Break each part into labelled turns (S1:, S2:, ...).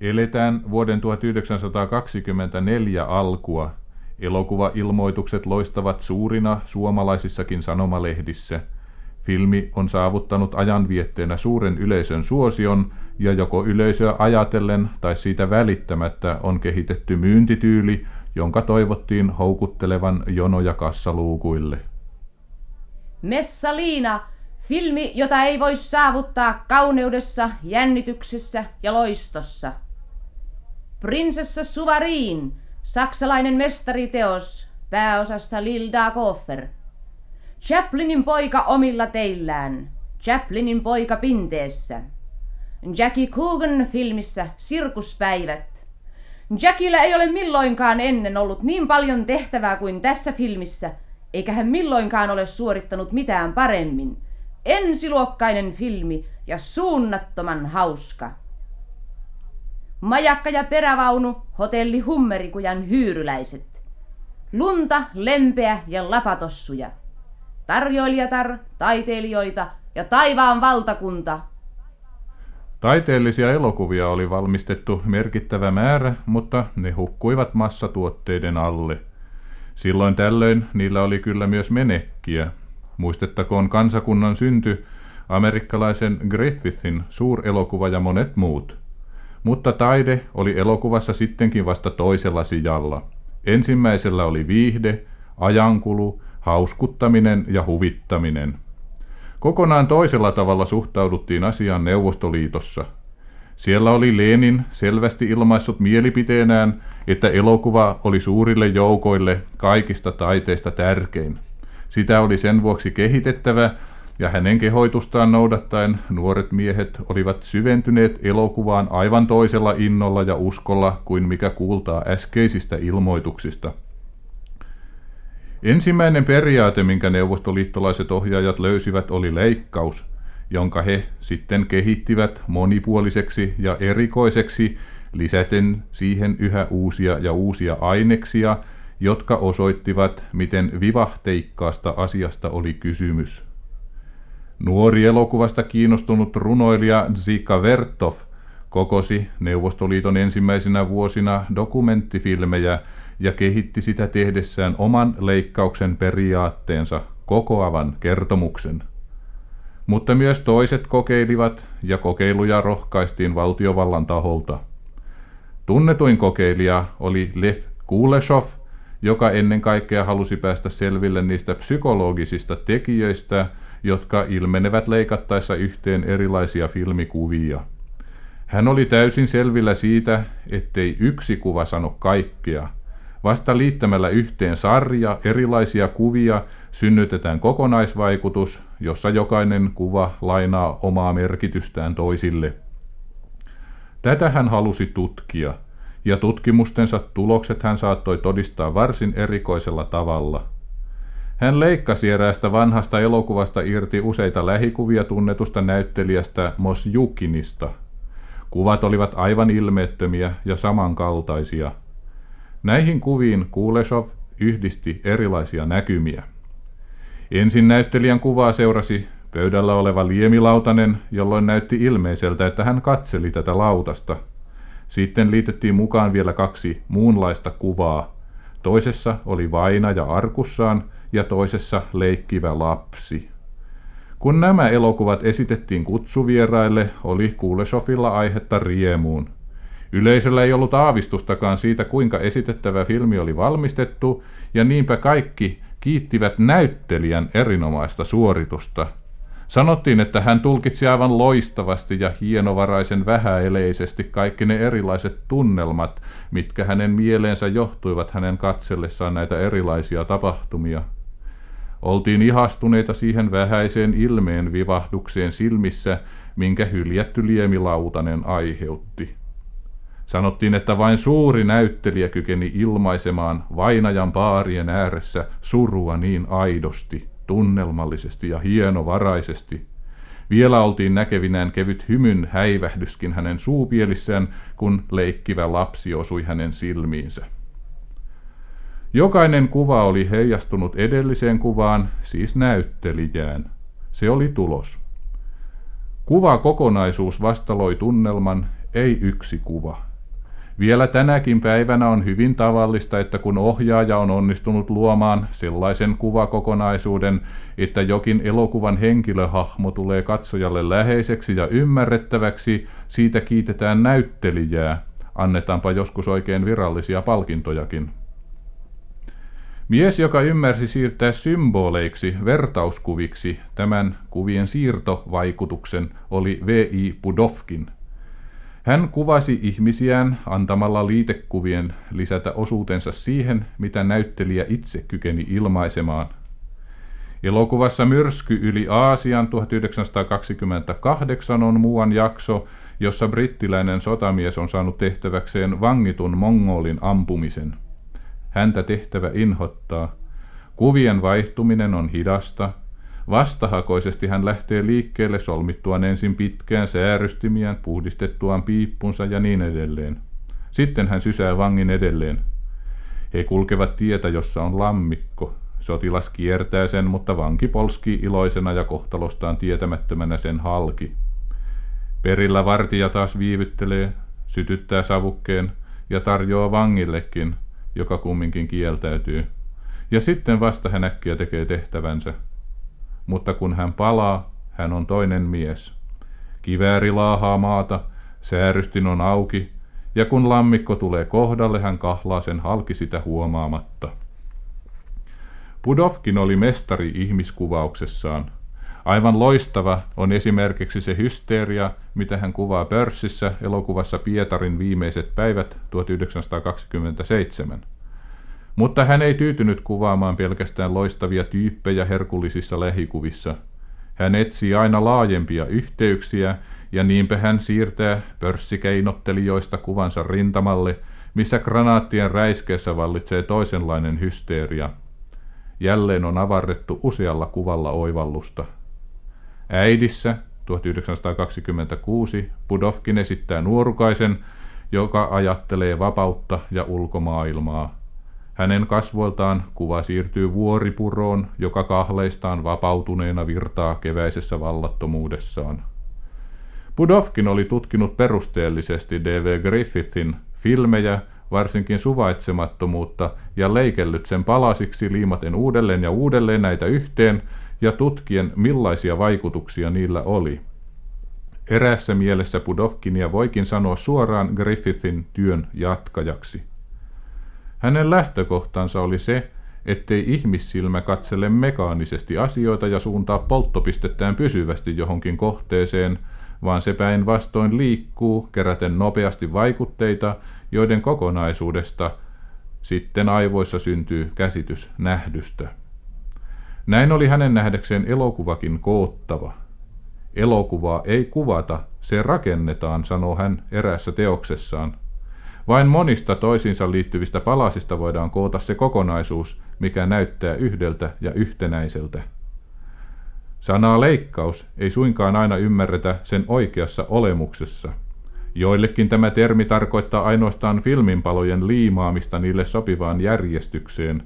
S1: Eletään vuoden 1924 alkua. Elokuvailmoitukset loistavat suurina suomalaisissakin sanomalehdissä. Filmi on saavuttanut ajanvietteenä suuren yleisön suosion ja joko yleisöä ajatellen tai siitä välittämättä on kehitetty myyntityyli, jonka toivottiin houkuttelevan jonoja kassaluukuille.
S2: Messaliina, filmi, jota ei voi saavuttaa kauneudessa, jännityksessä ja loistossa. Prinsessa Suvarin, saksalainen mestariteos, pääosassa Lilda Koffer. Chaplinin poika omilla teillään, Chaplinin poika pinteessä. Jackie Coogan filmissä Sirkuspäivät. Jackillä ei ole milloinkaan ennen ollut niin paljon tehtävää kuin tässä filmissä, eikä hän milloinkaan ole suorittanut mitään paremmin. Ensiluokkainen filmi ja suunnattoman hauska. Majakka ja perävaunu, hotelli Hummerikujan hyyryläiset. Lunta, lempeä ja lapatossuja. Tarjoilijatar, taiteilijoita ja taivaan valtakunta.
S1: Taiteellisia elokuvia oli valmistettu merkittävä määrä, mutta ne hukkuivat massatuotteiden alle. Silloin tällöin niillä oli kyllä myös menekkiä. Muistettakoon kansakunnan synty, amerikkalaisen Griffithin suurelokuva ja monet muut. Mutta taide oli elokuvassa sittenkin vasta toisella sijalla. Ensimmäisellä oli viihde, ajankulu, hauskuttaminen ja huvittaminen. Kokonaan toisella tavalla suhtauduttiin asiaan Neuvostoliitossa. Siellä oli Lenin selvästi ilmaissut mielipiteenään, että elokuva oli suurille joukoille kaikista taiteista tärkein. Sitä oli sen vuoksi kehitettävä ja hänen kehoitustaan noudattaen nuoret miehet olivat syventyneet elokuvaan aivan toisella innolla ja uskolla kuin mikä kuultaa äskeisistä ilmoituksista. Ensimmäinen periaate, minkä neuvostoliittolaiset ohjaajat löysivät, oli leikkaus, jonka he sitten kehittivät monipuoliseksi ja erikoiseksi, lisäten siihen yhä uusia ja uusia aineksia, jotka osoittivat, miten vivahteikkaasta asiasta oli kysymys. Nuori elokuvasta kiinnostunut runoilija Zika Vertov kokosi Neuvostoliiton ensimmäisenä vuosina dokumenttifilmejä ja kehitti sitä tehdessään oman leikkauksen periaatteensa, kokoavan kertomuksen. Mutta myös toiset kokeilivat ja kokeiluja rohkaistiin valtiovallan taholta. Tunnetuin kokeilija oli Lev Kuleshov, joka ennen kaikkea halusi päästä selville niistä psykologisista tekijöistä, jotka ilmenevät leikattaessa yhteen erilaisia filmikuvia. Hän oli täysin selvillä siitä, ettei yksi kuva sano kaikkea. Vasta liittämällä yhteen sarja erilaisia kuvia synnytetään kokonaisvaikutus, jossa jokainen kuva lainaa omaa merkitystään toisille. Tätä hän halusi tutkia, ja tutkimustensa tulokset hän saattoi todistaa varsin erikoisella tavalla – hän leikkasi eräästä vanhasta elokuvasta irti useita lähikuvia tunnetusta näyttelijästä Mosjukinista. Kuvat olivat aivan ilmeettömiä ja samankaltaisia. Näihin kuviin Kuleshov yhdisti erilaisia näkymiä. Ensin näyttelijän kuvaa seurasi pöydällä oleva liemilautanen, jolloin näytti ilmeiseltä, että hän katseli tätä lautasta. Sitten liitettiin mukaan vielä kaksi muunlaista kuvaa. Toisessa oli vainaja arkussaan ja toisessa leikkivä lapsi. Kun nämä elokuvat esitettiin kutsuvieraille, oli Kuleshofilla aihetta riemuun. Yleisöllä ei ollut aavistustakaan siitä, kuinka esitettävä filmi oli valmistettu, ja niinpä kaikki kiittivät näyttelijän erinomaista suoritusta – Sanottiin, että hän tulkitsi aivan loistavasti ja hienovaraisen vähäeleisesti kaikki ne erilaiset tunnelmat, mitkä hänen mieleensä johtuivat hänen katsellessaan näitä erilaisia tapahtumia. Oltiin ihastuneita siihen vähäiseen ilmeen vivahdukseen silmissä, minkä hyljätty liemilautanen aiheutti. Sanottiin, että vain suuri näyttelijä kykeni ilmaisemaan vainajan paarien ääressä surua niin aidosti tunnelmallisesti ja hienovaraisesti. Vielä oltiin näkevinään kevyt hymyn häivähdyskin hänen suupielissään, kun leikkivä lapsi osui hänen silmiinsä. Jokainen kuva oli heijastunut edelliseen kuvaan, siis näyttelijään. Se oli tulos. Kuva kokonaisuus vastaloi tunnelman, ei yksi kuva. Vielä tänäkin päivänä on hyvin tavallista, että kun ohjaaja on onnistunut luomaan sellaisen kuvakokonaisuuden, että jokin elokuvan henkilöhahmo tulee katsojalle läheiseksi ja ymmärrettäväksi, siitä kiitetään näyttelijää. Annetaanpa joskus oikein virallisia palkintojakin. Mies, joka ymmärsi siirtää symboleiksi, vertauskuviksi tämän kuvien siirtovaikutuksen, oli V.I. Pudovkin – hän kuvasi ihmisiään antamalla liitekuvien lisätä osuutensa siihen, mitä näyttelijä itse kykeni ilmaisemaan. Elokuvassa Myrsky yli Aasian 1928 on muuan jakso, jossa brittiläinen sotamies on saanut tehtäväkseen vangitun mongolin ampumisen. Häntä tehtävä inhottaa. Kuvien vaihtuminen on hidasta, Vastahakoisesti hän lähtee liikkeelle solmittuaan ensin pitkään säärystimiään, puhdistettuaan piippunsa ja niin edelleen. Sitten hän sysää vangin edelleen. He kulkevat tietä, jossa on lammikko. Sotilas kiertää sen, mutta vanki polskii iloisena ja kohtalostaan tietämättömänä sen halki. Perillä vartija taas viivyttelee, sytyttää savukkeen ja tarjoaa vangillekin, joka kumminkin kieltäytyy. Ja sitten vasta hän äkkiä tekee tehtävänsä mutta kun hän palaa, hän on toinen mies. Kivääri laahaa maata, säärystin on auki, ja kun lammikko tulee kohdalle, hän kahlaa sen halki sitä huomaamatta. Pudovkin oli mestari ihmiskuvauksessaan. Aivan loistava on esimerkiksi se hysteeria, mitä hän kuvaa pörssissä elokuvassa Pietarin viimeiset päivät 1927. Mutta hän ei tyytynyt kuvaamaan pelkästään loistavia tyyppejä herkullisissa lähikuvissa. Hän etsii aina laajempia yhteyksiä, ja niinpä hän siirtää pörssikeinottelijoista kuvansa rintamalle, missä granaattien räiskeessä vallitsee toisenlainen hysteeria. Jälleen on avarrettu usealla kuvalla oivallusta. Äidissä 1926 Pudovkin esittää nuorukaisen, joka ajattelee vapautta ja ulkomaailmaa. Hänen kasvoiltaan kuva siirtyy vuoripuroon, joka kahleistaan vapautuneena virtaa keväisessä vallattomuudessaan. Budovkin oli tutkinut perusteellisesti D.V. Griffithin filmejä, varsinkin suvaitsemattomuutta, ja leikellyt sen palasiksi liimaten uudelleen ja uudelleen näitä yhteen ja tutkien millaisia vaikutuksia niillä oli. Eräässä mielessä Pudovkinia voikin sanoa suoraan Griffithin työn jatkajaksi. Hänen lähtökohtansa oli se, ettei ihmissilmä katsele mekaanisesti asioita ja suuntaa polttopistettään pysyvästi johonkin kohteeseen, vaan se päinvastoin liikkuu keräten nopeasti vaikutteita, joiden kokonaisuudesta sitten aivoissa syntyy käsitys nähdystä. Näin oli hänen nähdäkseen elokuvakin koottava. Elokuvaa ei kuvata, se rakennetaan, sanoo hän eräässä teoksessaan – vain monista toisiinsa liittyvistä palasista voidaan koota se kokonaisuus, mikä näyttää yhdeltä ja yhtenäiseltä. Sanaa leikkaus ei suinkaan aina ymmärretä sen oikeassa olemuksessa. Joillekin tämä termi tarkoittaa ainoastaan filminpalojen liimaamista niille sopivaan järjestykseen.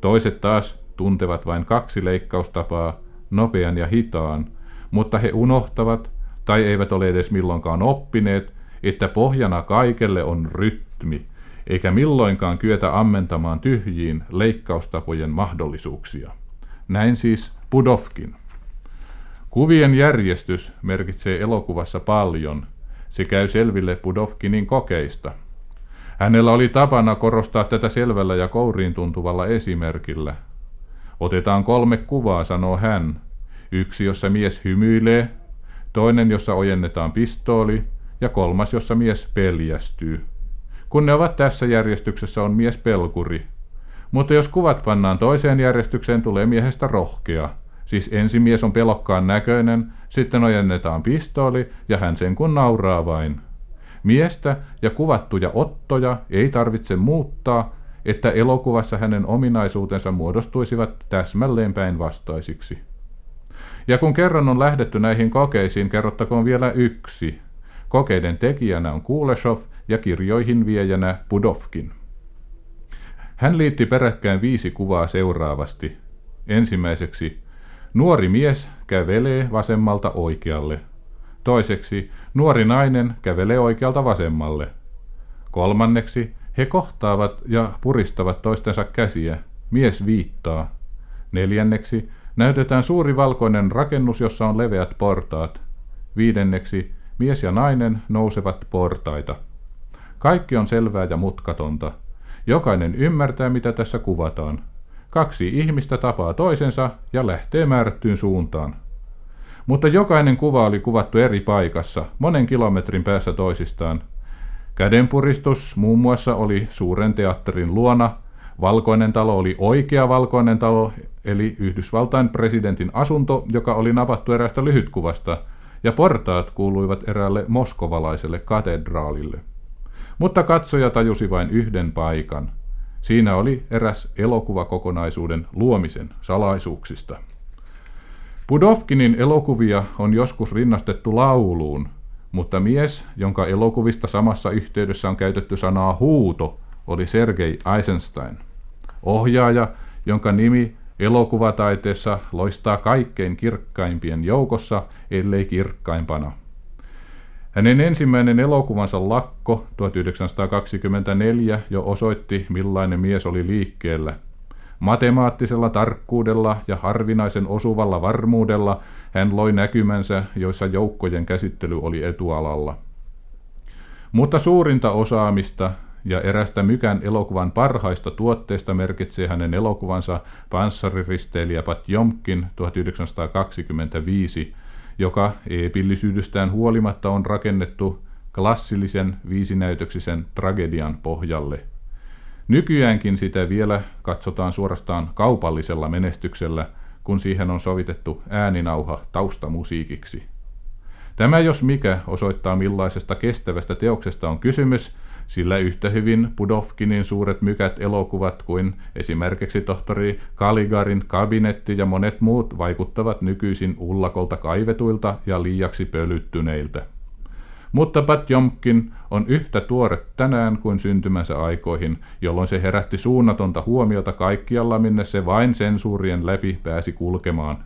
S1: Toiset taas tuntevat vain kaksi leikkaustapaa, nopean ja hitaan, mutta he unohtavat tai eivät ole edes milloinkaan oppineet, että pohjana kaikelle on rytmi, eikä milloinkaan kyetä ammentamaan tyhjiin leikkaustapojen mahdollisuuksia. Näin siis Pudovkin. Kuvien järjestys merkitsee elokuvassa paljon. Se käy selville Pudovkinin kokeista. Hänellä oli tapana korostaa tätä selvällä ja kouriin tuntuvalla esimerkillä. Otetaan kolme kuvaa, sanoo hän. Yksi, jossa mies hymyilee, toinen, jossa ojennetaan pistooli ja kolmas, jossa mies peljästyy. Kun ne ovat tässä järjestyksessä, on mies pelkuri. Mutta jos kuvat pannaan toiseen järjestykseen, tulee miehestä rohkea. Siis ensi mies on pelokkaan näköinen, sitten ojennetaan pistooli ja hän sen kun nauraa vain. Miestä ja kuvattuja ottoja ei tarvitse muuttaa, että elokuvassa hänen ominaisuutensa muodostuisivat täsmälleen päinvastaisiksi. Ja kun kerran on lähdetty näihin kokeisiin, kerrottakoon vielä yksi. Kokeiden tekijänä on Kuleshov ja kirjoihin viejänä Pudovkin. Hän liitti peräkkäin viisi kuvaa seuraavasti. Ensimmäiseksi, nuori mies kävelee vasemmalta oikealle. Toiseksi, nuori nainen kävelee oikealta vasemmalle. Kolmanneksi he kohtaavat ja puristavat toistensa käsiä. Mies viittaa. Neljänneksi näytetään suuri valkoinen rakennus, jossa on leveät portaat. Viidenneksi mies ja nainen nousevat portaita. Kaikki on selvää ja mutkatonta. Jokainen ymmärtää, mitä tässä kuvataan. Kaksi ihmistä tapaa toisensa ja lähtee määrättyyn suuntaan. Mutta jokainen kuva oli kuvattu eri paikassa, monen kilometrin päässä toisistaan. Kädenpuristus muun muassa oli suuren teatterin luona, Valkoinen talo oli oikea valkoinen talo, eli Yhdysvaltain presidentin asunto, joka oli napattu eräästä lyhytkuvasta, ja portaat kuuluivat eräälle moskovalaiselle katedraalille. Mutta katsoja tajusi vain yhden paikan. Siinä oli eräs elokuvakokonaisuuden luomisen salaisuuksista. Pudovkinin elokuvia on joskus rinnastettu lauluun, mutta mies, jonka elokuvista samassa yhteydessä on käytetty sanaa huuto, oli Sergei Eisenstein. Ohjaaja, jonka nimi elokuvataiteessa loistaa kaikkein kirkkaimpien joukossa, ellei kirkkaimpana. Hänen ensimmäinen elokuvansa Lakko 1924 jo osoitti, millainen mies oli liikkeellä. Matemaattisella tarkkuudella ja harvinaisen osuvalla varmuudella hän loi näkymänsä, joissa joukkojen käsittely oli etualalla. Mutta suurinta osaamista ja erästä Mykän elokuvan parhaista tuotteista merkitsee hänen elokuvansa Panssariristeilijä Patjomkin 1925, joka eepillisyydestään huolimatta on rakennettu klassillisen viisinäytöksisen tragedian pohjalle. Nykyäänkin sitä vielä katsotaan suorastaan kaupallisella menestyksellä, kun siihen on sovitettu ääninauha taustamusiikiksi. Tämä jos mikä osoittaa millaisesta kestävästä teoksesta on kysymys, sillä yhtä hyvin Pudovkinin suuret mykät elokuvat kuin esimerkiksi tohtori Kaligarin kabinetti ja monet muut vaikuttavat nykyisin ullakolta kaivetuilta ja liiaksi pölyttyneiltä. Mutta Patjomkin on yhtä tuore tänään kuin syntymänsä aikoihin, jolloin se herätti suunnatonta huomiota kaikkialla, minne se vain sensuurien läpi pääsi kulkemaan.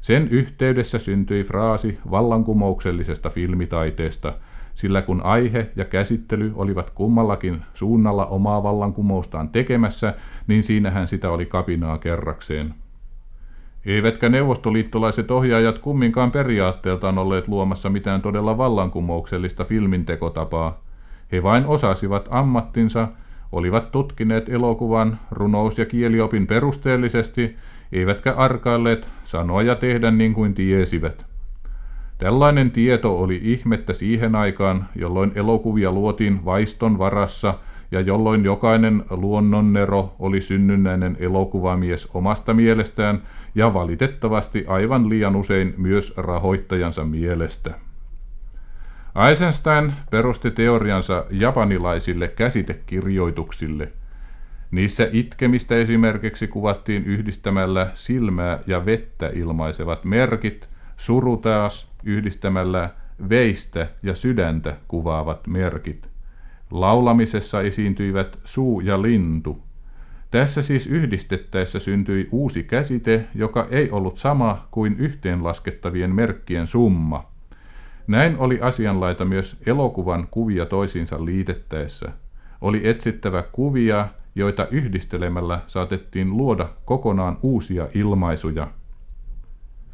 S1: Sen yhteydessä syntyi fraasi vallankumouksellisesta filmitaiteesta, sillä kun aihe ja käsittely olivat kummallakin suunnalla omaa vallankumoustaan tekemässä, niin siinähän sitä oli kapinaa kerrakseen. Eivätkä neuvostoliittolaiset ohjaajat kumminkaan periaatteeltaan olleet luomassa mitään todella vallankumouksellista filmintekotapaa. He vain osasivat ammattinsa, olivat tutkineet elokuvan, runous- ja kieliopin perusteellisesti, eivätkä arkailleet sanoa ja tehdä niin kuin tiesivät. Tällainen tieto oli ihmettä siihen aikaan, jolloin elokuvia luotiin vaiston varassa ja jolloin jokainen luonnonnero oli synnynnäinen elokuvamies omasta mielestään ja valitettavasti aivan liian usein myös rahoittajansa mielestä. Eisenstein perusti teoriansa japanilaisille käsitekirjoituksille. Niissä itkemistä esimerkiksi kuvattiin yhdistämällä silmää ja vettä ilmaisevat merkit, suru taas yhdistämällä veistä ja sydäntä kuvaavat merkit. Laulamisessa esiintyivät suu ja lintu. Tässä siis yhdistettäessä syntyi uusi käsite, joka ei ollut sama kuin yhteenlaskettavien merkkien summa. Näin oli asianlaita myös elokuvan kuvia toisiinsa liitettäessä. Oli etsittävä kuvia, joita yhdistelemällä saatettiin luoda kokonaan uusia ilmaisuja.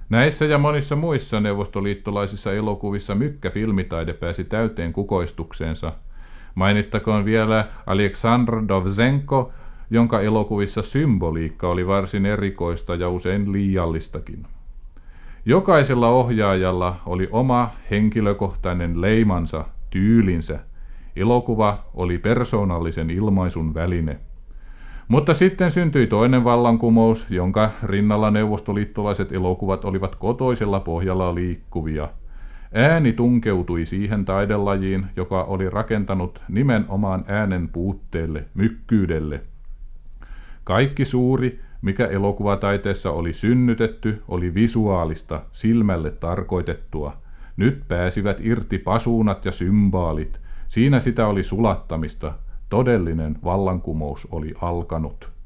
S1: Näissä ja monissa muissa neuvostoliittolaisissa elokuvissa mykkäfilmitaide pääsi täyteen kukoistukseensa. Mainittakoon vielä Aleksandr Dovzenko, jonka elokuvissa symboliikka oli varsin erikoista ja usein liiallistakin. Jokaisella ohjaajalla oli oma henkilökohtainen leimansa, tyylinsä. Elokuva oli persoonallisen ilmaisun väline. Mutta sitten syntyi toinen vallankumous, jonka rinnalla neuvostoliittolaiset elokuvat olivat kotoisella pohjalla liikkuvia. Ääni tunkeutui siihen taidelajiin, joka oli rakentanut nimenomaan äänen puutteelle, mykkyydelle. Kaikki suuri, mikä elokuvataiteessa oli synnytetty, oli visuaalista, silmälle tarkoitettua. Nyt pääsivät irti pasuunat ja symbaalit. Siinä sitä oli sulattamista, Todellinen vallankumous oli alkanut.